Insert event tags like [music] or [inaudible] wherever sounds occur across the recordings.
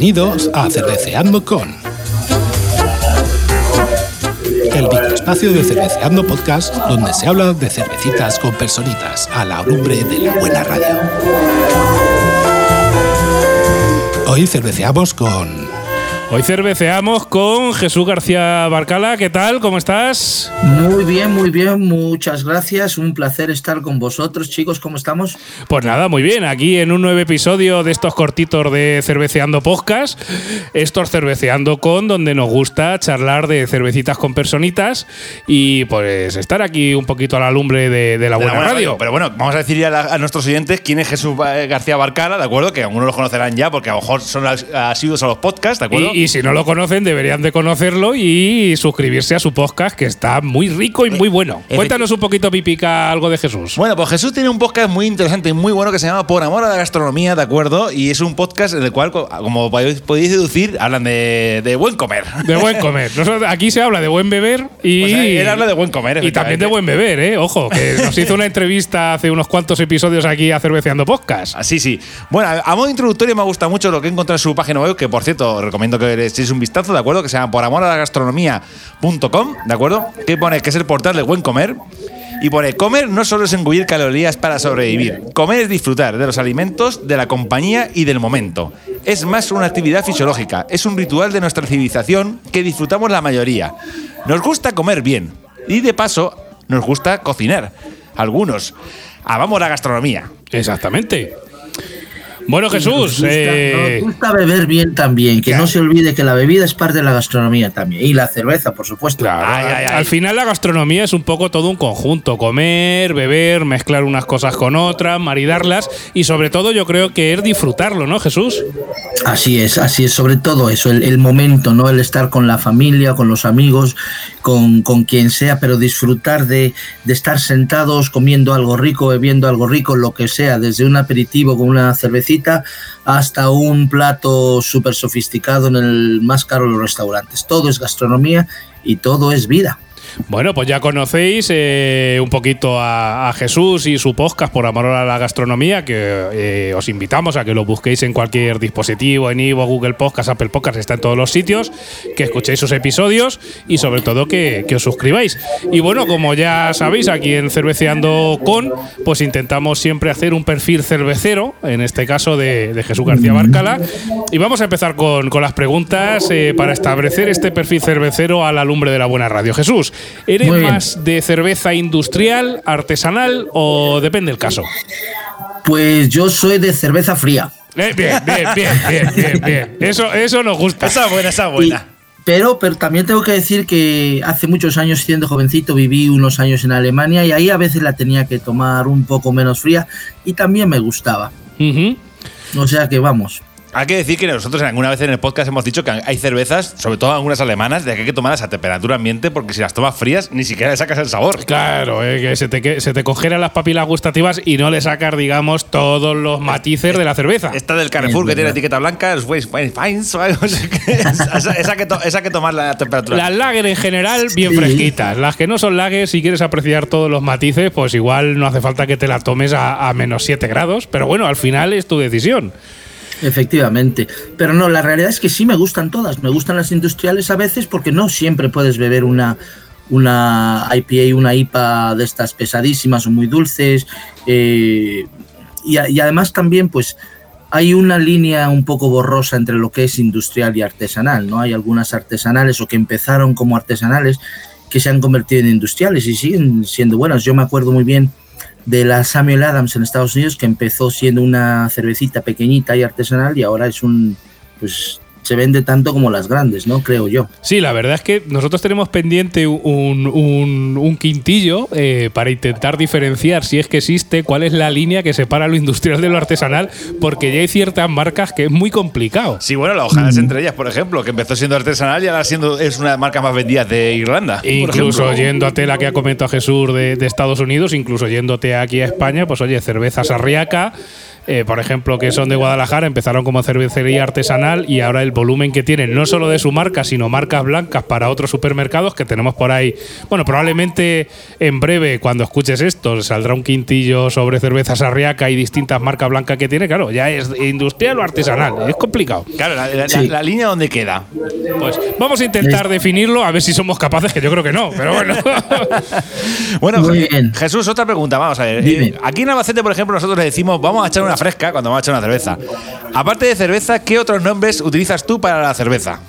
Bienvenidos a Cerveceando con. El microespacio de Cerveceando Podcast, donde se habla de cervecitas con personitas a la lumbre de la buena radio. Hoy cerveceamos con Hoy cerveceamos con Jesús García Barcala. ¿Qué tal? ¿Cómo estás? Muy bien, muy bien. Muchas gracias. Un placer estar con vosotros, chicos. ¿Cómo estamos? Pues nada, muy bien. Aquí en un nuevo episodio de estos cortitos de Cerveceando Podcast. Estos Cerveceando con, donde nos gusta charlar de cervecitas con personitas y pues estar aquí un poquito a la lumbre de, la, buena radio. Pero bueno, vamos a decir a, nuestros oyentes quién es Jesús García Barcala, ¿de acuerdo? Que algunos lo conocerán ya porque a lo mejor son asiduos a los podcasts, ¿de acuerdo? y si no lo conocen, deberían de conocerlo y suscribirse a su podcast, que está muy rico y muy bueno. Cuéntanos un poquito, Pipica, algo de Jesús. Bueno, pues Jesús tiene un podcast muy interesante y muy bueno que se llama Por Amor a la Gastronomía, ¿de acuerdo? Y es un podcast en el cual, como podéis deducir, hablan de, buen comer. De buen comer. [laughs] aquí se habla de buen beber y. Pues él habla de buen comer. Y también de buen beber, ¿eh? Ojo, que nos hizo una entrevista hace unos cuantos episodios aquí a Cerveceando Podcast. Así, ah, sí. Bueno, a modo introductorio me gusta mucho lo que he encontrado en su página web, que por cierto, recomiendo que le echéis un vistazo ¿de acuerdo? Que se llama por amor a la gastronomía.com, ¿de acuerdo? Que pone que es el portal de buen comer. Y pone, comer no solo es engullir calorías para sobrevivir, comer es disfrutar de los alimentos, de la compañía y del momento. Es más una actividad fisiológica, es un ritual de nuestra civilización que disfrutamos la mayoría. Nos gusta comer bien y de paso nos gusta cocinar. Algunos. Amamos la gastronomía. Exactamente. Bueno, Jesús. Nos gusta, eh, gusta, beber bien también, que no se olvide que la bebida es parte de la gastronomía también. Y la cerveza, por supuesto. Al final, la gastronomía es un poco todo un conjunto: comer, beber, mezclar unas cosas con otras, maridarlas. Y sobre todo, yo creo que es disfrutarlo, ¿no, Jesús? Así es, así es. Sobre todo eso, el, momento, ¿no? El estar con la familia, con los amigos, con, con quien sea, pero disfrutar de, de estar sentados comiendo algo rico, bebiendo algo rico, lo que sea, desde un aperitivo con una cervecita hasta un plato súper sofisticado en el más caro de los restaurantes. Todo es gastronomía y todo es vida. Bueno, pues ya conocéis eh, un poquito a, Jesús y su podcast por amor a la gastronomía, que eh, os invitamos a que lo busquéis en cualquier dispositivo, en Ivo, Google Podcast, Apple Podcast, está en todos los sitios, que escuchéis sus episodios y sobre todo que, os suscribáis. Y bueno, como ya sabéis, aquí en Cerveceando Con, pues intentamos siempre hacer un perfil cervecero, en este caso de, Jesús García Barcala. Y vamos a empezar con, las preguntas eh, para establecer este perfil cervecero a la lumbre de la buena radio. Jesús, ¿Eres más de cerveza industrial, artesanal o depende del caso? Pues yo soy de cerveza fría. Eh, bien, bien, bien, bien, bien, Eso, eso nos gusta. Esa buena, esa buena. pero, pero también tengo que decir que hace muchos años, siendo jovencito, viví unos años en Alemania y ahí a veces la tenía que tomar un poco menos fría y también me gustaba. O sea que vamos. Hay que decir que nosotros alguna vez en el podcast hemos dicho que hay cervezas, sobre todo algunas alemanas, de que hay que tomarlas a temperatura ambiente porque si las tomas frías ni siquiera le sacas el sabor. Claro, eh, que se te, se te congelan las papilas gustativas y no le sacas, digamos, todos los matices de la cerveza. Esta del Carrefour que tiene etiqueta blanca es fine, [laughs] esa, que esa que tomar temperatura. Las lager en general, bien fresquitas. Las que no son lager, si quieres apreciar todos los matices, pues igual no hace falta que te la tomes a, a menos 7 grados. Pero bueno, al final es tu decisión. Efectivamente. Pero no, la realidad es que sí me gustan todas. Me gustan las industriales a veces porque no siempre puedes beber una, una IPA, una IPA de estas pesadísimas o muy dulces. Eh, y, y, además también, pues, hay una línea un poco borrosa entre lo que es industrial y artesanal, ¿no? Hay algunas artesanales o que empezaron como artesanales que se han convertido en industriales y siguen siendo buenas. Yo me acuerdo muy bien de la Samuel Adams en Estados Unidos, que empezó siendo una cervecita pequeñita y artesanal y ahora es un, pues se vende tanto como las grandes, ¿no? Creo yo. Sí, la verdad es que nosotros tenemos pendiente un, un, quintillo eh, para intentar diferenciar, si es que existe, cuál es la línea que separa lo industrial de lo artesanal, porque ya hay ciertas marcas que es muy complicado. Sí, bueno, la hoja es entre ellas, por ejemplo, que empezó siendo artesanal y ahora siendo, es una de las marcas más vendidas de Irlanda. Incluso yéndote la que ha comentado Jesús de, de Estados Unidos, incluso yéndote aquí a España, pues oye, cerveza sarriaca eh, por ejemplo, que son de Guadalajara, empezaron como cervecería artesanal y ahora el volumen que tienen, no solo de su marca, sino marcas blancas para otros supermercados que tenemos por ahí. Bueno, probablemente en breve, cuando escuches esto, saldrá un quintillo sobre cervezas arriaca y distintas marcas blancas que tiene. Claro, ya es industrial o artesanal, es complicado. Claro, la, la- Sí. la línea donde queda. Pues vamos a intentar definirlo, a ver si somos capaces, que yo creo que no, pero bueno. [laughs] Bueno, Muy Je- bien. Jesús, otra pregunta, vamos a ver. Dime. Eh, aquí en Albacete, por ejemplo, nosotros le decimos vamos a echar una fresca cuando vamos a echar una cerveza. Aparte de cerveza, ¿qué otros nombres utilizas tú para la cerveza?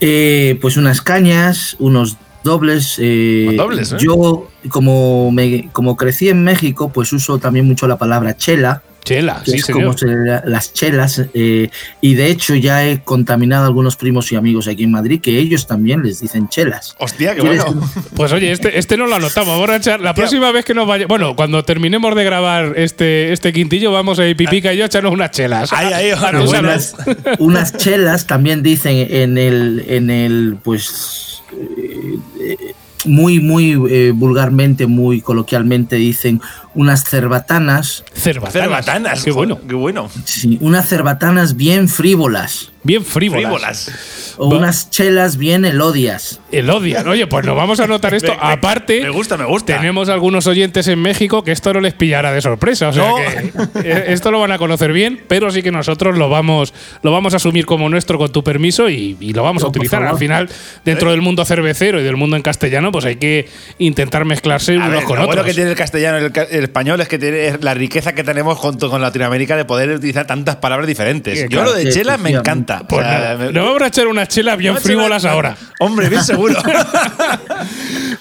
Eh, pues unas cañas, unos dobles. eh, dobles, ¿eh? Yo, como, me, como crecí en México, pues uso también mucho la palabra chela, Chela, sí, es señor. como se las chelas. eh, y de hecho ya he contaminado a algunos primos y amigos aquí en Madrid que ellos también les dicen chelas. Hostia, qué ¿Quieres- bueno. Pues oye, este, este no lo anotamos. Vamos a echar. La próxima vez que nos vaya. Bueno, cuando terminemos de grabar este, este quintillo, vamos a ir Pipica y yo a echarnos unas chelas. Ahí, ahí, A ojalá, salud. unas, unas chelas también dicen en el, en el pues eh, eh, muy, muy eh, vulgarmente, muy coloquialmente dicen unas cerbatanas, Cerbatanas. Cerbatanas. Qué bueno. Qué bueno. sí, unas cerbatanas bien frívolas Bien frívolas. Frívolas. o Va- unas chelas bien elodias. El odian. Oye, pues nos vamos a anotar esto. [laughs] Me- Aparte. Me gusta, me gusta. Tenemos algunos oyentes en México que esto no les pillará de sorpresa. O sea No. que eh, esto lo van a conocer bien, pero sí que nosotros lo vamos, lo vamos a asumir como nuestro con tu permiso y, y lo vamos a No, utilizar. Al final, dentro del mundo cervecero y del mundo en castellano, pues hay que intentar mezclarse A unos ver, con lo bueno otros. que tiene el castellano el, ca- el español es que tiene la riqueza que tenemos junto con Latinoamérica de poder utilizar tantas palabras diferentes. Sí, Yo claro, lo de sí, chela me encanta. Pues O sea, me- nos vamos a echar unas chelas bien frívolas chela- ahora. Hombre, bien seguro. [laughs]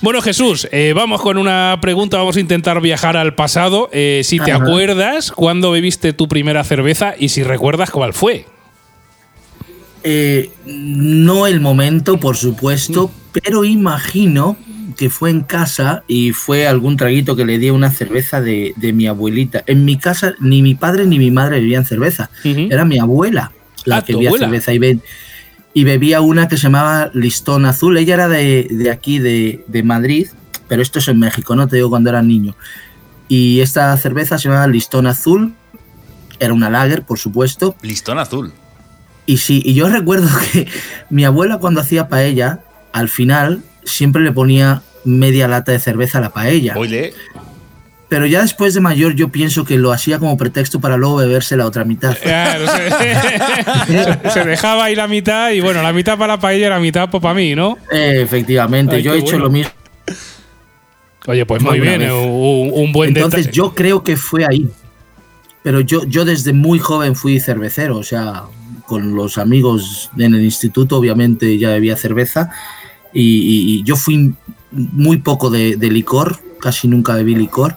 Bueno, Jesús, eh, vamos con una pregunta. Vamos a intentar viajar al pasado. Eh, si te Ajá. acuerdas cuándo bebiste tu primera cerveza y si recuerdas cuál fue. Eh, no el momento, por supuesto, pero imagino que fue en casa y fue algún traguito que le di a una cerveza de, de mi abuelita. En mi casa ni mi padre ni mi madre bebían cerveza, era mi abuela la Ah, que bebía abuela. cerveza y, be- y bebía una que se llamaba Listón Azul. Ella era de, de aquí, de, de Madrid, pero esto es en México, no te digo cuando era niño. Y esta cerveza se llamaba Listón Azul, era una lager, por supuesto, Listón azul. y sí, y yo recuerdo [laughs] que mi abuela cuando hacía paella, al final siempre le ponía media lata de cerveza a la paella. Oye, Pero ya después de mayor yo pienso que lo hacía como pretexto para luego beberse la otra mitad. [laughs] Claro, se, [laughs] se dejaba ahí la mitad y bueno, la mitad para la paella y la mitad pues, para mí, ¿no? Eh, efectivamente, Ay, yo he hecho bueno. lo mismo. Oye, pues muy bien, eh, un, un buen Entonces detalle. yo creo que fue ahí. Pero yo, yo desde muy joven fui cervecero, o sea, con los amigos en el instituto obviamente ya bebía cerveza y, y- y yo fui muy poco de, de licor, casi nunca bebí licor,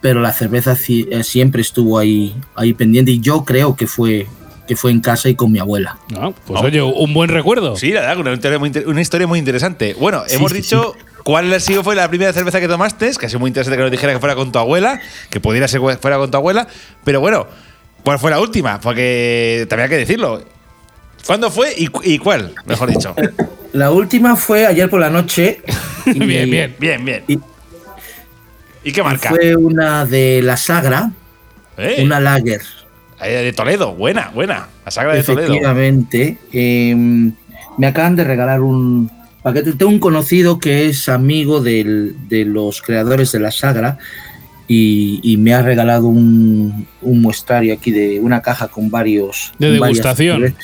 pero la cerveza ci- eh, siempre estuvo ahí, ahí pendiente y yo creo que fue, que fue en casa y con mi abuela. No, pues oye, un buen recuerdo. sí, la verdad, una historia muy, inter- una historia muy interesante. Bueno, Sí, hemos sí, dicho cuál ha sido fue la primera cerveza que tomaste, que ha sido muy interesante que nos dijera que fuera con tu abuela, que pudiera ser fuera con tu abuela, pero bueno, ¿cuál fue la última? Porque también hay que decirlo. ¿Cuándo fue y, cu- y cuál? Mejor dicho. La última fue ayer por la noche. [laughs] y- bien, bien. Bien, bien. Y- ¿Y qué marca? Fue una de la Sagra, Eh, una lager. de Toledo, buena, buena. La sagra de Toledo. Efectivamente. eh, me acaban de regalar un paquete. Tengo un conocido que es amigo del- de los creadores de la Sagra y, y me ha regalado un, un muestrario aquí de una caja con varios. De varias degustación.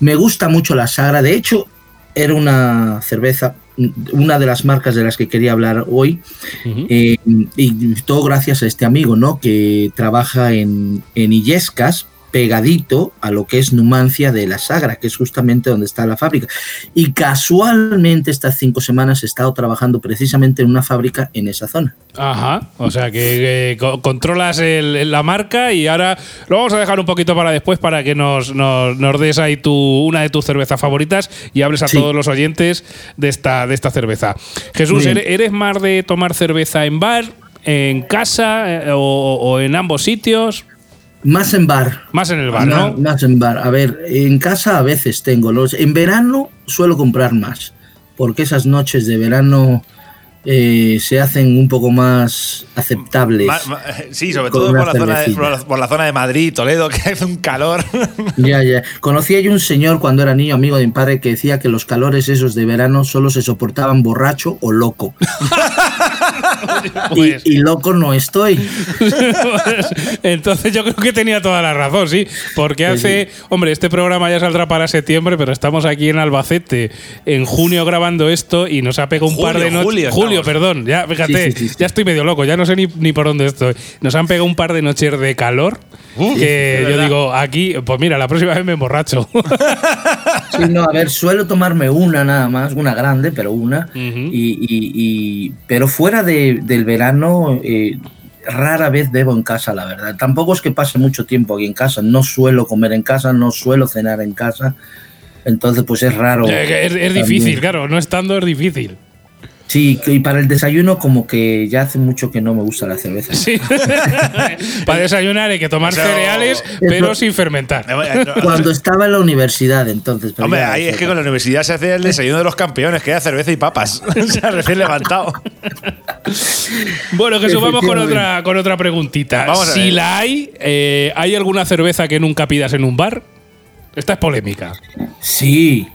Me gusta mucho la Sagra. De hecho, era una cerveza, una de las marcas de las que quería hablar hoy. Eh, y todo gracias a este amigo, ¿no? Que trabaja en, en Illescas, pegadito a lo que es Numancia de la Sagra, que es justamente donde está la fábrica. Y casualmente estas cinco semanas he estado trabajando precisamente en una fábrica en esa zona. Ajá, o sea que, que co- controlas el- la marca y ahora lo vamos a dejar un poquito para después para que nos, nos, nos des ahí tu, una de tus cervezas favoritas y hables a Sí. todos los oyentes de esta, de esta cerveza. Jesús, bien. ¿eres, más de tomar cerveza en bar, en casa eh, o, o en ambos sitios? Más en bar. Más en el bar, ¿no? Más en bar. A ver, en casa a veces tengo. Los, en verano suelo comprar más. Porque esas noches de verano eh, se hacen un poco más aceptables. Ma- ma- sí, sobre todo por la, zona de, cervecilla. por, la, por la zona de Madrid, Toledo, [laughs] que hace un calor. Ya, ya. Conocía yo un señor cuando era niño, amigo de mi padre, que decía que los calores esos de verano solo se soportaban borracho o loco. [laughs] [laughs] Pues- y, y loco no estoy. [laughs] Entonces yo creo que tenía toda la razón, sí. Porque hace. Hombre, este programa ya saldrá para septiembre, pero estamos aquí en Albacete en junio grabando esto y nos ha pegado un par de noches. julio perdón. Ya, fíjate, Sí, sí, sí, sí. ya estoy medio loco, ya no sé ni, ni por dónde estoy. Nos han pegado un par de noches de calor. Que yo digo, aquí, pues mira, la próxima vez me emborracho. [laughs] Sí, no, a ver, suelo tomarme una nada más, una grande, pero una. Ujú. y, y- y- pero fuera de- del verano, eh, rara vez bebo en casa, la verdad. Tampoco es que pase mucho tiempo aquí en casa. No suelo comer en casa, no suelo cenar en casa. Entonces, pues es raro. Es, es difícil, claro, no estando es difícil. Sí, y para el desayuno, como que ya hace mucho que no me gusta la cerveza. Sí. [laughs] Para desayunar hay que tomar cereales, pero sin fermentar. Cuando estaba en la universidad, entonces. pero Hombre, ahí es que con la universidad se hace el desayuno de los campeones, que era cerveza y papas. [laughs] o sea, recién levantado. Bueno, Jesús, vamos con otra, con otra preguntita. Vamos si la hay, eh, ¿hay alguna cerveza que nunca pidas en un bar? Esta es polémica. Sí,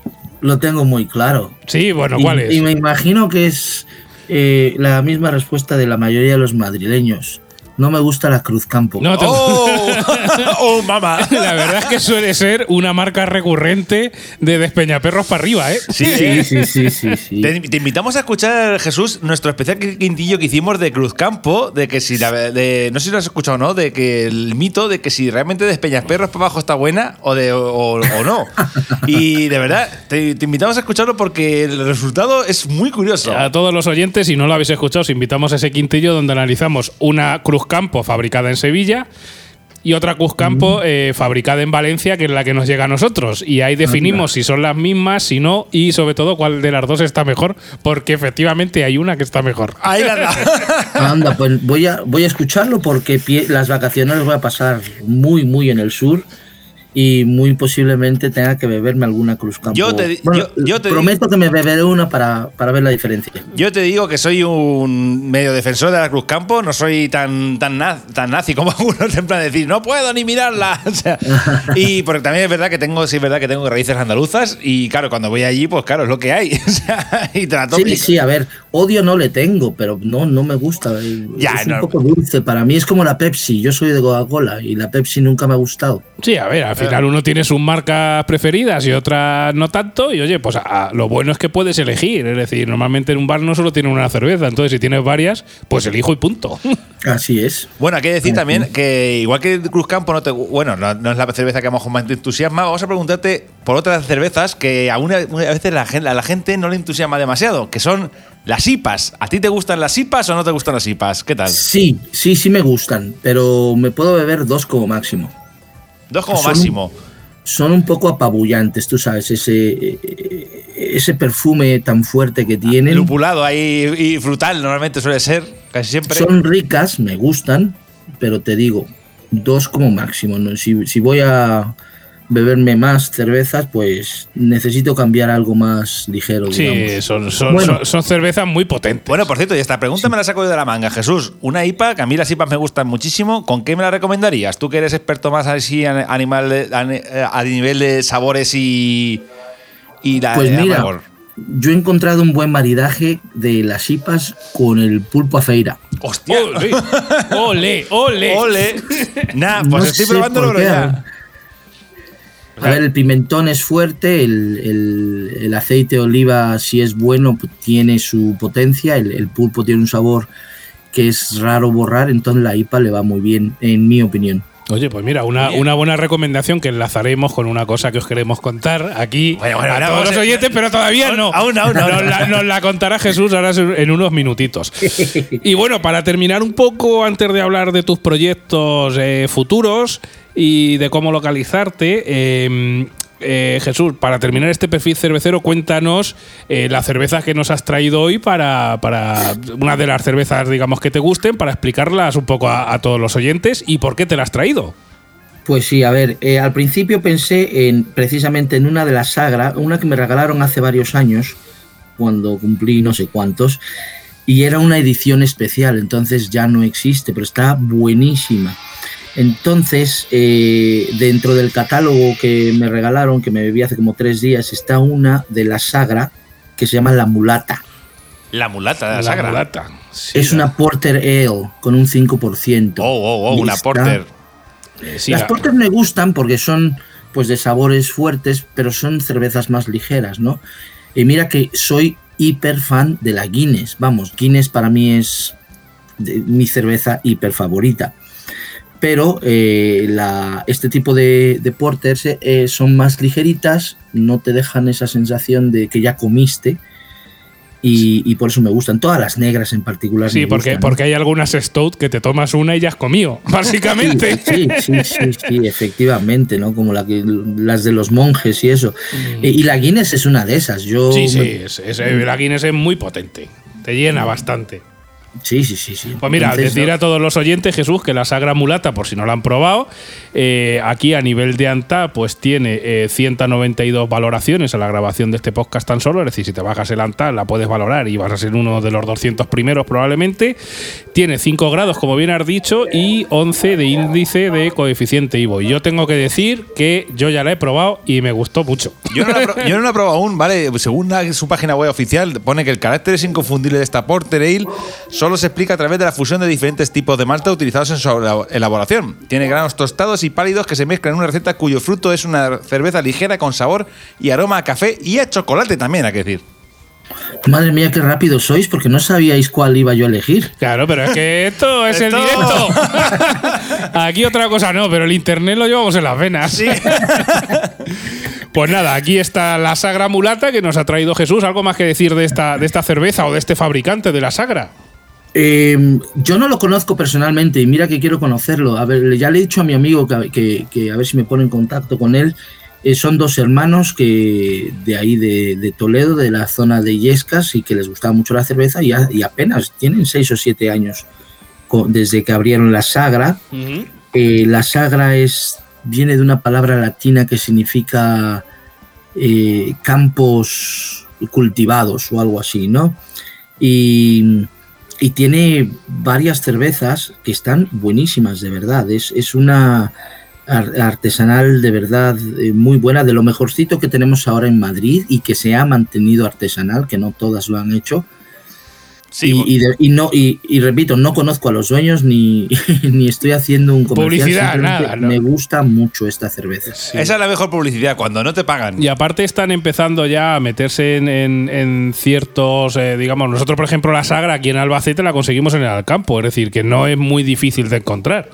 lo tengo muy claro. Sí, bueno, Y- ¿cuál es? Y me imagino que es eh, la misma respuesta de la mayoría de los madrileños. No me gusta la Cruz Campo. No te- ¡Oh! [laughs] ¡Oh, mamá! La verdad es que suele ser una marca recurrente de Despeñaperros para arriba, ¿eh? Sí, Sí, sí, sí, sí, sí. Te, te invitamos a escuchar, Jesús, nuestro especial quintillo que hicimos de Cruzcampo, de que si la, de, no sé si lo has escuchado o no, de que el mito de que si realmente Despeñas Perros para abajo está buena o, de, o, o no. Y de verdad, te, te invitamos a escucharlo porque el resultado es muy curioso. A todos los oyentes, si no lo habéis escuchado, os invitamos a ese quintillo donde analizamos una Cruz Campo fabricada en Sevilla y otra Cruz Campo eh, fabricada en Valencia, que es la que nos llega a nosotros. Y ahí definimos si son las mismas, si no, y sobre todo cuál de las dos está mejor, porque efectivamente hay una que está mejor. Ahí la da. [laughs] Anda, pues voy a, voy a escucharlo porque pie- las vacaciones las voy a pasar muy, muy en el sur y muy posiblemente tenga que beberme alguna Cruz Campo. Yo te di- Bueno, yo- yo te prometo que me beberé una para, para ver la diferencia. Yo te digo que soy un medio defensor de la Cruz Campo, no soy tan, tan, naz- tan nazi como [laughs] algunos en plan de decir, no puedo ni mirarla. [laughs] O sea, [laughs] y porque también es verdad que tengo, sí es verdad que tengo raíces andaluzas y claro, cuando voy allí, pues claro, es lo que hay. O sea, y Sí, sí, a ver, odio no le tengo, pero no, no me gusta. Ya, es un poco dulce. Para mí es como la Pepsi. Yo soy de Coca-Cola y la Pepsi nunca me ha gustado. Sí, a ver, al final uno tiene sus marcas preferidas y otras no tanto. Y oye, pues a- lo bueno es que puedes elegir. Es decir, normalmente en un bar no solo tienen una cerveza. Entonces, si tienes varias, pues elijo y punto. [laughs] Así es. Bueno, hay que decir también que igual que Cruz Campo no te, bueno, no, no es la cerveza que a lo mejor más te entusiasma, vamos a preguntarte por otras cervezas que a, una, a veces la a la gente no le entusiasma demasiado, que son las IPAs. ¿A ti te gustan las IPAs o no te gustan las IPAs? ¿Qué tal? Sí, sí, sí me gustan, pero me puedo beber dos como máximo. Dos como Son- máximo. Son un poco apabullantes, tú sabes, ese, ese perfume tan fuerte que tienen. Lupulado ahí y frutal normalmente suele ser, casi siempre. Son ricas, me gustan, pero te digo, dos como máximo. ¿no? Si, si voy a beberme más cervezas, pues necesito cambiar algo más ligero. Sí, digamos. son, son, Bueno. son- son cervezas muy potentes. Bueno, por cierto, y esta pregunta me la saco yo de la manga. Jesús, una IPA, que a mí las IPAs me gustan muchísimo, ¿con qué me la recomendarías? Tú que eres experto más así a, animal de- a, eh, a nivel de sabores y, y la Pues de mira, amargor. yo he encontrado un buen maridaje de las IPAs con el pulpo a feira. ¡Hostia! Ole, ole, ole. [laughs] ¡Ole! [laughs] Nah, pues No estoy probándolo pero A ver, el pimentón es fuerte, el, el- el aceite de oliva, si es bueno, pues, tiene su potencia, el, el pulpo tiene un sabor que es raro borrar, entonces la IPA le va muy bien, en mi opinión. Oye, pues mira, una, una buena recomendación que enlazaremos con una cosa que os queremos contar aquí Bueno, bueno, a ahora todos vamos los oyentes, pero todavía no. aún, aún, aún. Nos la, nos la contará Jesús ahora en unos minutitos. [laughs] Y bueno, para terminar un poco, antes de hablar de tus proyectos eh, futuros y de cómo localizarte, eh, eh, Jesús, para terminar este perfil cervecero, cuéntanos eh, las cervezas que nos has traído hoy para, para una de las cervezas, digamos, que te gusten, para explicarlas un poco a, todos los oyentes y por qué te las has traído. Pues sí, a ver, eh, al principio pensé en precisamente en una de las Sagra, una que me regalaron hace varios años, cuando cumplí no sé cuántos, y era una edición especial, entonces ya no existe, pero está buenísima. Entonces, eh, dentro del catálogo que me regalaron, que me bebí hace como tres días, está una de la Sagra que se llama La Mulata. La mulata de la, La sagra. mulata. Sí, es la- una Porter Ale con un 5%. Oh, oh, oh, una está- porter. eh, sí, Las la- Porter me gustan porque son pues de sabores fuertes, pero son cervezas más ligeras, ¿no? Y mira que soy hiper fan de la Guinness. Vamos, Guinness para mí es de- mi cerveza hiper favorita. Pero eh, la- este tipo de, de porters eh, son más ligeritas, no te dejan esa sensación de que ya comiste. Y, y por eso me gustan. Todas las negras en particular. Sí, me porque, gustan, ¿no? porque hay algunas stout que te tomas una y ya has comido, [laughs] básicamente. Sí, sí, sí, sí, efectivamente, ¿no? Como la que, las de los monjes y eso. E- Y la Guinness es una de esas. Yo Mm. Sí, sí, me- es, es- la Guinness es muy potente. Te llena bastante. Sí, sí, sí, sí. Pues mira, Entonces, decir ¿no? a todos los oyentes, Jesús, que la Sagra Mulata, por si no la han probado, eh, aquí a nivel de ANTA, pues tiene eh, 192 valoraciones a la grabación de este podcast tan solo. Es decir, si te bajas el ANTA, la puedes valorar y vas a ser uno de los 200 primeros probablemente. Tiene 5 grados, como bien has dicho, y 11 de índice de coeficiente Ivo. Y yo tengo que decir que yo ya la he probado y me gustó mucho. Yo no, la he pro- yo no la he probado aún, ¿vale? Según la- su página web oficial, pone que el carácter es inconfundible de esta Porter Ale solo se explica a través de la fusión de diferentes tipos de malta utilizados en su elabo- elaboración. Tiene granos tostados y pálidos que se mezclan en una receta cuyo fruto es una cerveza ligera con sabor y aroma a café y a chocolate también, hay que decir. Madre mía, qué rápido sois, porque no sabíais cuál iba yo a elegir. Claro, pero es que esto [laughs] es el directo. [laughs] Aquí otra cosa no, pero el internet lo llevamos en las venas. [laughs] Pues nada, aquí está la Sagra Mulata que nos ha traído Jesús. ¿Algo más que decir de esta, de esta cerveza o de este fabricante de la Sagra? Eh, yo no lo conozco personalmente y mira que quiero conocerlo. A ver, ya le he dicho a mi amigo que, que- que a ver si me pone en contacto con él. Eh, son dos hermanos que de ahí de, de Toledo, de la zona de Yescas, y que les gustaba mucho la cerveza y, a- y apenas tienen seis o siete años co- desde que abrieron la Sagra. Eh, la Sagra es, viene de una palabra latina que significa eh, campos cultivados o algo así, ¿no? Y, y tiene varias cervezas que están buenísimas, de verdad. Es, es una ar- artesanal de verdad eh, muy buena, de lo mejorcito que tenemos ahora en Madrid y que se ha mantenido artesanal, que no todas lo han hecho. Sí, y, y de- y no y, y repito, no conozco a los dueños ni, [laughs] ni estoy haciendo un comercial. Publicidad, simplemente nada, no. Me gusta mucho esta cerveza. Esa es la mejor publicidad, cuando no te pagan. Y aparte están empezando ya a meterse en, en- en ciertos, eh, digamos, nosotros por ejemplo la Sagra aquí en Albacete la conseguimos en el Alcampo, es decir, que no es muy difícil de encontrar.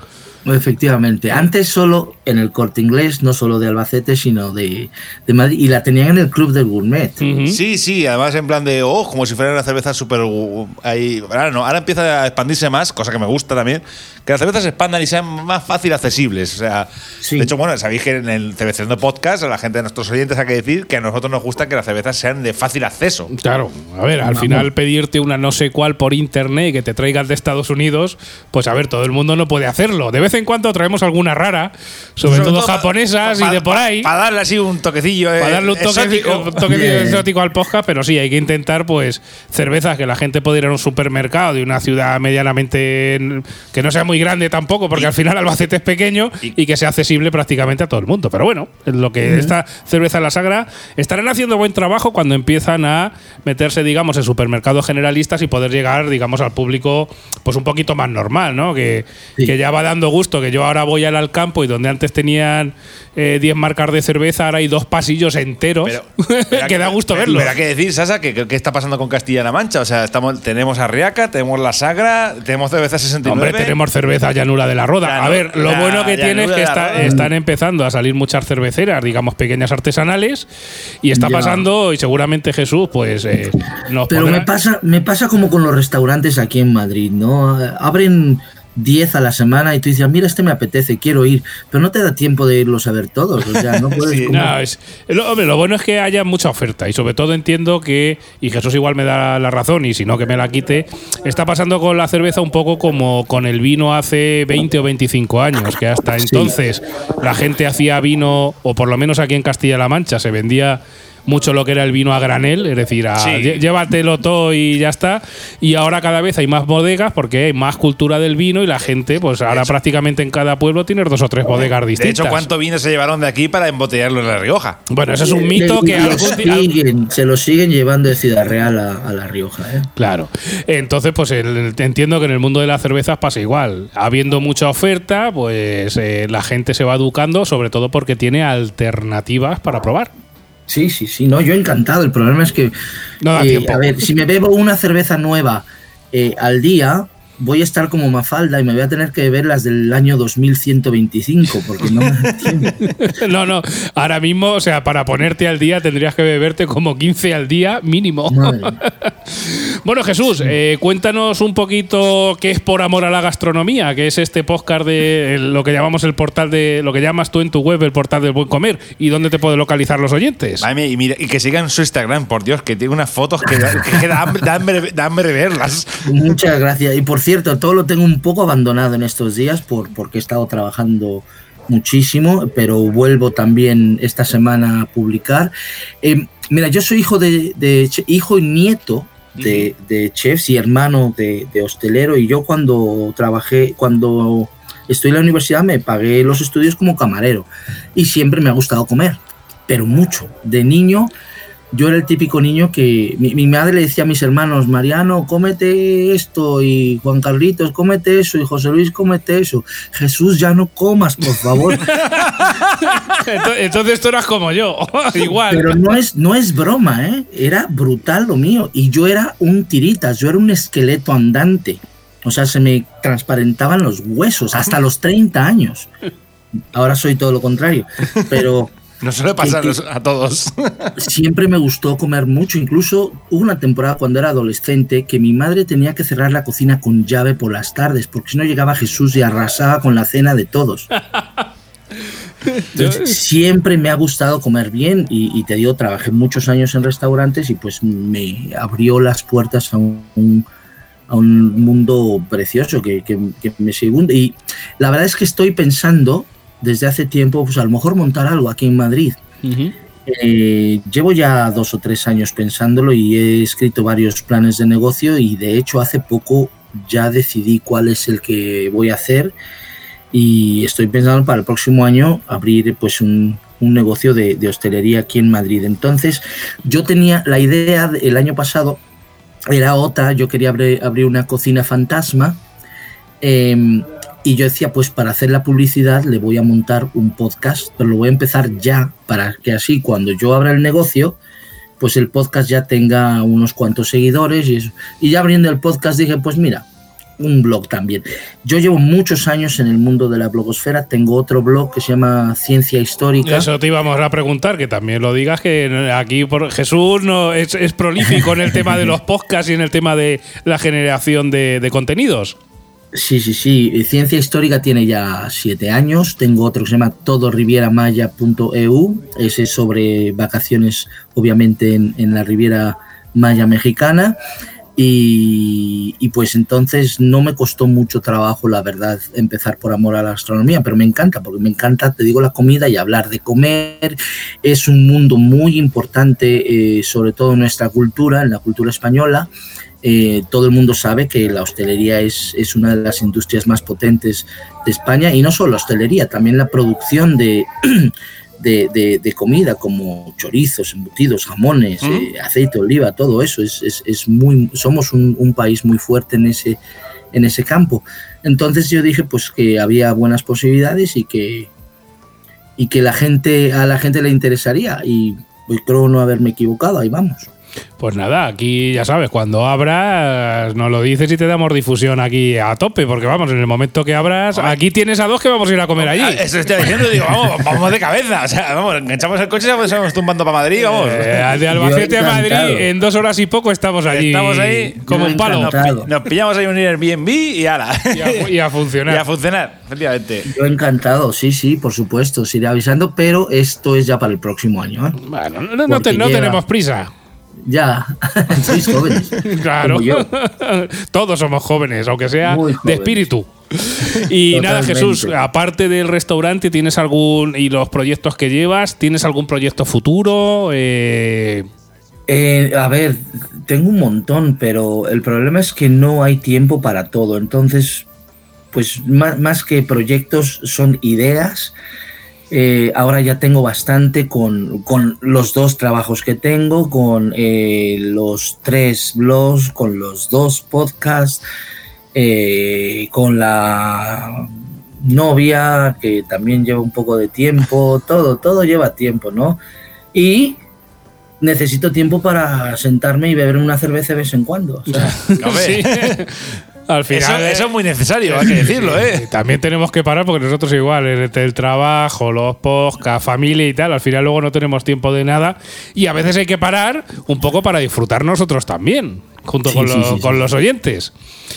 Efectivamente, antes solo en el corte inglés, no solo de Albacete, sino de, de Madrid, y la tenían en el Club del Gourmet. Ujú. Sí, sí, además en plan de, oh, como si fuera una cerveza súper... uh, ahí- Ahora no, ahora empieza a expandirse más, cosa que me gusta también, que las cervezas se expandan y sean más fácil accesibles. O sea, Sí. de hecho, bueno, sabéis que en el CBC Podcast, a la gente, a nuestros oyentes, hay que decir que a nosotros nos gusta que las cervezas sean de fácil acceso. Claro, a ver, al Vamos. final pedirte una no sé cuál por internet y que te traigan de Estados Unidos, pues a ver, todo el mundo no puede hacerlo. De vez en cuando traemos alguna rara, sobre, todo, pa- japonesas pa- y de por ahí. Para darle así un toquecillo. eh, Para darle un toque, exótico. un toquecillo exótico al podcast, pero sí, hay que intentar, pues, cervezas que la gente pueda ir a un supermercado de una ciudad medianamente. que no sea muy grande tampoco, porque al final Albacete es pequeño y, y- que sea accesible prácticamente a todo el mundo. Pero bueno, lo que esta cerveza La Sagra estarán haciendo buen trabajo cuando empiezan a meterse, digamos, en supermercados generalistas y poder llegar, digamos, al público, pues un poquito más normal, ¿no? Que, Sí. que ya va dando gusto, que yo ahora voy al Alcampo y donde antes tenían eh, 10 marcas de cerveza, ahora hay dos pasillos enteros Pero- [laughs] que da gusto pero- verlo. Pero hay que decir, Sasa, que, ¿qué está pasando con Castilla-La Mancha? O sea, estamos, tenemos Arriaca, tenemos La Sagra, tenemos Cerveza 69. Hombre, tenemos cerveza Llanura de la Roda. Llanu- a ver, lo la bueno que tiene es que la está- están empezando a salir muchas cerveceras, digamos, pequeñas artesanales, y está Ya. pasando, y seguramente Jesús, pues eh, nos Pero podrá- me pasa, me pasa como con los restaurantes aquí en Madrid, ¿no? Abren 10 a la semana y tú dices, mira, este me apetece, quiero ir, pero no te da tiempo de irlos a ver todos, o sea, no [laughs] puedes... Sí, comer. No, es- lo, hombre, lo bueno es que haya mucha oferta y sobre todo entiendo que, y Jesús igual me da la razón y si no que me la quite, está pasando con la cerveza un poco como con el vino hace 20 o 25 años, que hasta entonces la gente hacía vino, o por lo menos aquí en Castilla-La Mancha se vendía mucho lo que era el vino a granel, es decir, a, Sí. llévatelo todo y ya está. Y ahora cada vez hay más bodegas porque hay más cultura del vino y la gente, pues ahora prácticamente en cada pueblo tienes dos o tres bodegas De distintas. hecho, ¿cuánto vino se llevaron de aquí para embotellarlo en La Rioja? Bueno, eso es un mito Y que algún siguen- se lo siguen llevando de Ciudad Real a, a La Rioja. ¿eh? Claro. Entonces, pues el- entiendo que en el mundo de las cervezas pasa igual. Habiendo mucha oferta, pues eh, la gente se va educando, sobre todo porque tiene alternativas para probar. Sí, sí, sí, no, yo encantado. El problema es que, No eh, a ver, si me bebo una cerveza nueva eh, al día, voy a estar como Mafalda y me voy a tener que beber las del año 2125, porque no me. [laughs] No, no. Ahora mismo, o sea, para ponerte al día tendrías que beberte como 15 al día mínimo. [laughs] Bueno, Jesús, eh, cuéntanos un poquito qué es por amor a la gastronomía, que es este podcast de el- lo que llamamos el portal de lo que llamas tú en tu web el portal del buen comer y dónde te pueden localizar los oyentes. Mía, y, mira, y que sigan su Instagram, por Dios, que tiene unas fotos que, que da, hambre, da hambre- da hambre verlas. Muchas gracias. Y por cierto, todo lo tengo un poco abandonado en estos días por, porque he estado trabajando muchísimo, pero vuelvo también esta semana a publicar. Eh, mira, yo soy hijo de, de hijo y nieto de, de chefs y hermano de, de hostelero y yo cuando trabajé, cuando estoy en la universidad me pagué los estudios como camarero y siempre me ha gustado comer, pero mucho. De niño yo era el típico niño que mi, mi madre le decía a mis hermanos, Mariano, cómete esto, y Juan Carlitos, cómete eso, y José Luis, cómete eso. Jesús, ya no comas, por favor. [laughs] Ento- Entonces tú eras como yo, [laughs] igual. Pero no es, no es broma, ¿eh? Era brutal lo mío. Y yo era un tiritas, yo era un esqueleto andante. O sea, se me transparentaban los huesos hasta los 30 años. Ahora soy todo lo contrario. Pero No suele pasar a todos. siempre me gustó comer mucho. Incluso hubo una temporada cuando era adolescente que mi madre tenía que cerrar la cocina con llave por las tardes, porque si no llegaba Jesús y arrasaba con la cena de todos. Entonces, siempre me ha gustado comer bien y, y te digo, trabajé muchos años en restaurantes y pues me abrió las puertas a un, a un mundo precioso que, que, que me segundo. Y la verdad es que estoy pensando desde hace tiempo, pues a lo mejor montar algo aquí en Madrid. Eh, llevo ya dos o tres años pensándolo y he escrito varios planes de negocio y de hecho hace poco ya decidí cuál es el que voy a hacer y estoy pensando para el próximo año abrir pues un, un negocio de, de hostelería aquí en Madrid. Entonces yo tenía la idea de- el año pasado, era otra, yo quería abrir, abrir una cocina fantasma eh, y yo decía, pues para hacer la publicidad le voy a montar un podcast, pero lo voy a empezar ya para que así cuando yo abra el negocio, pues el podcast ya tenga unos cuantos seguidores y eso. Y ya abriendo el podcast dije, pues mira, un blog también. Yo llevo muchos años en el mundo de la blogosfera, tengo otro blog que se llama Ciencia Histórica. Eso te íbamos a preguntar, que también lo digas, que aquí por Jesús no es, es prolífico en el tema de los podcasts y en el tema de la generación de, de contenidos. Sí, sí, sí. Eh, Ciencia Histórica tiene ya siete años. Tengo otro que se llama todorivieramaya.eu. Ese es sobre vacaciones, obviamente, en, la Riviera Maya mexicana. Y, pues entonces no me costó mucho trabajo, la verdad, empezar por amor a la gastronomía, pero me encanta, porque me encanta, te digo, la comida y hablar de comer. Es un mundo muy importante, eh, sobre todo en nuestra cultura, en la cultura española. Eh, todo el mundo sabe que la hostelería es, es una de las industrias más potentes de España y no solo la hostelería, también la producción de, [clears throat] de, de- de comida como chorizos, embutidos, jamones, ¿Mm? eh, aceite de oliva, todo eso. Es, es- es muy, somos un, un país muy fuerte en ese, en ese campo. Entonces yo dije pues que había buenas posibilidades y que, y que la gente, a la gente le interesaría y pues, creo no haberme equivocado, ahí vamos. Pues nada, aquí ya sabes, cuando abras, nos lo dices y te damos difusión aquí a tope, porque vamos, en el momento que abras, aquí tienes a dos que vamos a ir a comer allí. Eso estoy diciendo, digo, vamos, vamos de cabeza. O sea, vamos, enganchamos el coche y nos vamos tumbando para Madrid, vamos. Eh, de Albacete a Madrid, en dos horas y poco estamos allí. Estamos ahí como un palo. Nos pillamos ahí un Airbnb y ala. Y a, y a funcionar. Y a funcionar, efectivamente. Yo encantado, sí, sí, por supuesto, os iré avisando, pero esto es ya para el próximo año. ¿eh? Bueno, no, te- no tenemos prisa. Ya, [laughs] sois jóvenes. [laughs] Claro. como yo. [laughs] Todos somos jóvenes, aunque sea de espíritu. Y nada. Jesús, aparte del restaurante, ¿tienes algún. y los proyectos que llevas, ¿tienes algún proyecto futuro? Eh, Eh, a ver, tengo un montón, pero el problema es que no hay tiempo para todo. Entonces, pues más, más que proyectos son ideas. Eh, ahora ya tengo bastante con, con los dos trabajos que tengo, con eh, los tres blogs, con los dos podcasts, eh, con la novia que también lleva un poco de tiempo, [laughs] todo, todo lleva tiempo, ¿no? Y necesito tiempo para sentarme y beber una cerveza de vez en cuando. o sea, [laughs] Hombre. sí. [laughs] Al Eso, final. eso es muy necesario, hay que [laughs] decirlo, ¿eh? También tenemos que parar porque nosotros igual, entre el trabajo, los podcasts, familia y tal, al final luego no tenemos tiempo de nada y a veces hay que parar un poco para disfrutar nosotros también, junto Sí, con, sí, lo- sí, sí. con los oyentes.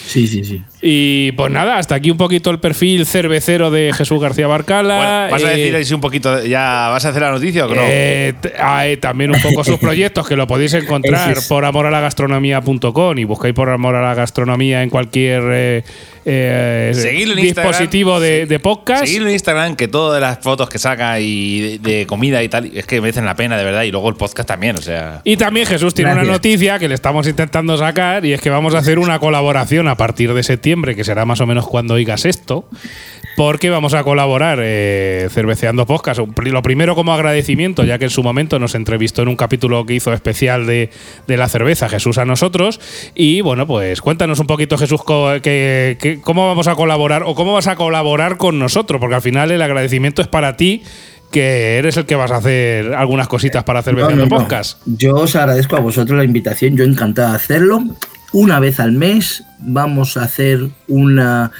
sí, sí, sí. Y pues nada, hasta aquí un poquito el perfil cervecero de Jesús García Barcala. Bueno, ¿Vas a Eh, decir ahí un poquito, ya vas a hacer la noticia o no? eh, t- hay también un poco sus [laughs] proyectos que lo podéis encontrar por amoralagastronomía.com y buscáis por amor a la gastronomía en cualquier eh, eh, dispositivo de, de podcast. Seguidlo en Instagram, que todas las fotos que saca y de, de comida y tal, es que merecen la pena, de verdad. Y luego el podcast también, o sea. Y también Jesús tiene una noticia que le estamos intentando sacar y es que vamos a hacer una colaboración a partir de septiembre, que será más o menos cuando oigas esto, porque vamos a colaborar eh, cerveceando podcast. Lo primero como agradecimiento, ya que en su momento nos entrevistó en un capítulo que hizo especial de, de la cerveza Jesús a nosotros. Y bueno, pues cuéntanos un poquito Jesús que- cómo vamos a colaborar o cómo vas a colaborar con nosotros, porque al final el agradecimiento es para ti. Que eres el que vas a hacer algunas cositas para cerveceando No, no, no. podcast. Yo os agradezco a vosotros la invitación, yo encantado de hacerlo. Una vez al mes vamos a hacer una,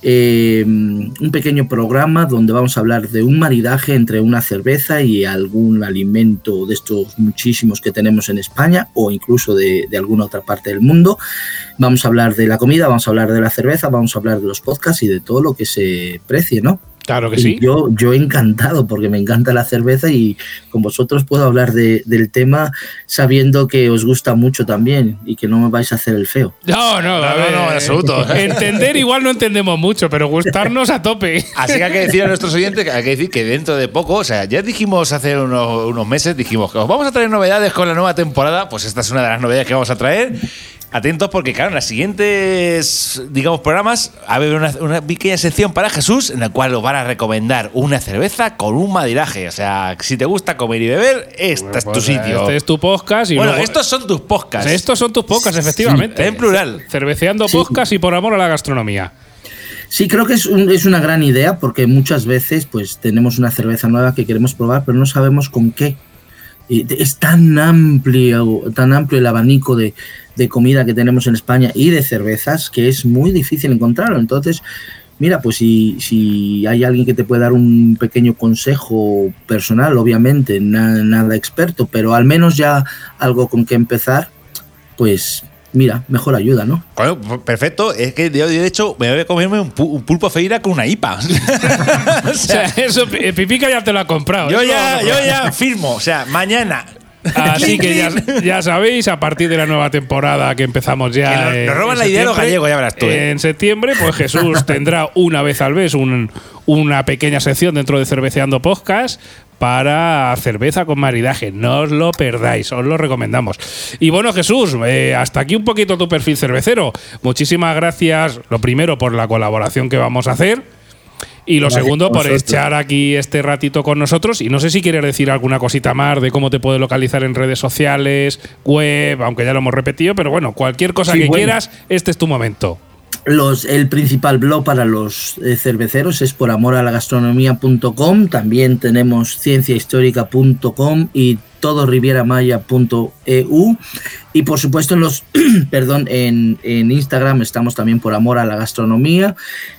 eh, un pequeño programa donde vamos a hablar de un maridaje entre una cerveza y algún alimento de estos muchísimos que tenemos en España o incluso de, de alguna otra parte del mundo. Vamos a hablar de la comida, vamos a hablar de la cerveza, vamos a hablar de los podcasts y de todo lo que se precie, ¿no? Claro que Y sí. Yo, yo encantado porque me encanta la cerveza y con vosotros puedo hablar de- del tema sabiendo que os gusta mucho también y que no me vais a hacer el feo. No, no, No, no, no, en absoluto. [laughs] Entender igual no entendemos mucho, pero gustarnos a tope. Así que hay que decir a nuestros oyentes que hay que decir que dentro de poco, o sea, ya dijimos hace unos, unos meses, dijimos que os vamos a traer novedades con la nueva temporada, pues esta es una de las novedades que vamos a traer. Atentos porque, claro, en las siguientes, digamos, programas, va a haber una, una pequeña sección para Jesús en la cual os van a recomendar una cerveza con un madiraje. O sea, si te gusta comer y beber, este es tu Pues, sitio. Este es tu podcast y bueno, luego- estos son tus podcasts. estos son tus podcasts, efectivamente. en plural. Cerveceando Sí. podcast y por amor a la gastronomía. Sí, creo que es, un- es una gran idea porque muchas veces pues tenemos una cerveza nueva que queremos probar pero no sabemos con qué. Es tan amplio, tan amplio el abanico de, de comida que tenemos en España y de cervezas que es muy difícil encontrarlo. Entonces, mira, pues si, si hay alguien que te puede dar un pequeño consejo personal, obviamente, na- nada experto, pero al menos ya algo con que empezar, pues mira, mejor ayuda, ¿no? Bueno, perfecto. Es que yo, de hecho, me voy a comerme un, pu- un pulpo feira con una IPA. [laughs] o O sea, eso, eh, Pipica ya te lo ha comprado. Yo Eso ya, yo ya firmo. O sea, mañana. Así que ya, [laughs] ya sabéis, a partir de la nueva temporada que empezamos ya. Que nos- roban en la idea los septiembre, gallegos, ya verás tú, ¿eh? En septiembre, pues Jesús [laughs] tendrá una vez al mes un- una pequeña sección dentro de Cerveceando Podcast para cerveza con maridaje. No os lo perdáis, os lo recomendamos. Y bueno, Jesús, eh, hasta aquí un poquito tu perfil cervecero. Muchísimas gracias, lo primero, por la colaboración que vamos a hacer. Y lo Gracias segundo, por echar aquí este ratito con nosotros. Y no sé si quieres decir alguna cosita más de cómo te puede localizar en redes sociales, web, aunque ya lo hemos repetido, pero bueno, cualquier cosa Sí, que bueno. quieras, este es tu momento. Los, el principal blog para los eh, cerveceros es por amoralagastronomía.com. También tenemos cienciahistórica.com y todorivieramaya.eu. Y por supuesto en los, [clears throat] perdón, en, en Instagram estamos también por amor a la gastronomía.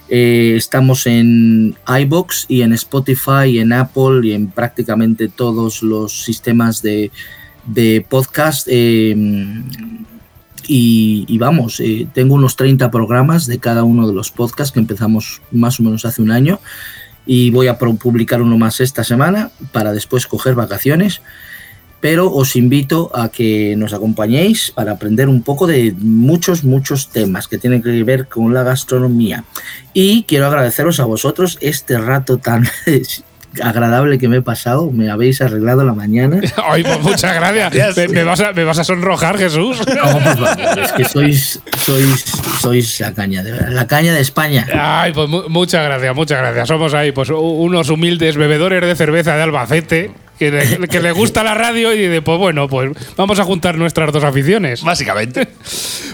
Eh, estamos en iBox y en Spotify y en Apple y en prácticamente todos los sistemas de, de podcast. eh, y, vamos, eh, tengo unos 30 programas de cada uno de los podcasts que empezamos más o menos hace un año y voy a publicar uno más esta semana para después coger vacaciones. pero os invito a que nos acompañéis para aprender un poco de muchos, muchos temas que tienen que ver con la gastronomía. Y quiero agradeceros a vosotros este rato tan [laughs] agradable que me he pasado. Me habéis arreglado la mañana. [laughs] Ay, pues muchas gracias. me, vas a, me, vas a, sonrojar, Jesús. [laughs] No, pues es que sois, sois, sois la caña, de, la caña de España. Ay, pues mu muchas gracias, muchas gracias. Somos ahí, pues unos humildes bebedores de cerveza de Albacete que le, que le, gusta la radio y dice, pues bueno, pues vamos a juntar nuestras dos aficiones. Básicamente. [laughs]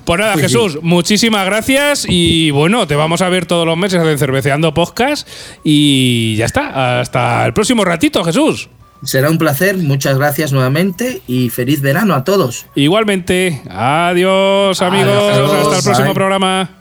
Pues nada, Jesús, muchísimas gracias y bueno, te vamos a ver todos los meses en Cerveceando Podcast y ya está. Hasta el próximo ratito, Jesús. Será un placer, muchas gracias nuevamente y feliz verano a todos. Igualmente, adiós amigos, adiós, hasta el próximo bye. programa.